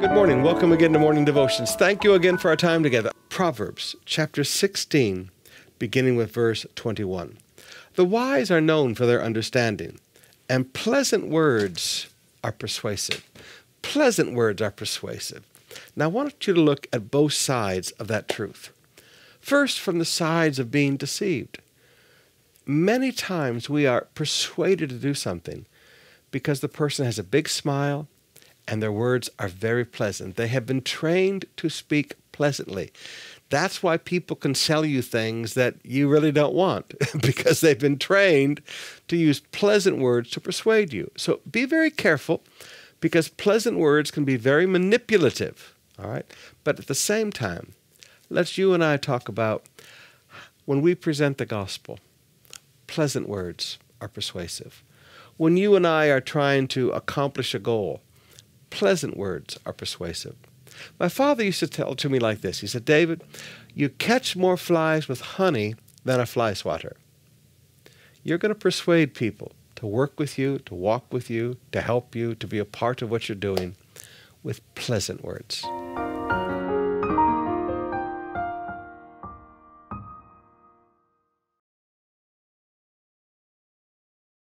Good morning. Welcome again to Morning Devotions. Thank you again for our time together. Proverbs chapter 16, beginning with verse 21. The wise are known for their understanding, and pleasant words are persuasive. Pleasant words are persuasive. Now, I want you to look at both sides of that truth. First, from the sides of being deceived. Many times we are persuaded to do something because the person has a big smile, and their words are very pleasant. They have been trained to speak pleasantly. That's why people can sell you things that you really don't want because they've been trained to use pleasant words to persuade you. So be very careful because pleasant words can be very manipulative, all right? But at the same time, let's you and I talk about when we present the gospel, pleasant words are persuasive. When you and I are trying to accomplish a goal, pleasant words are persuasive. My father used to tell to me like this. He said, David, you catch more flies with honey than a fly swatter. You're going to persuade people to work with you, to walk with you, to help you, to be a part of what you're doing with pleasant words.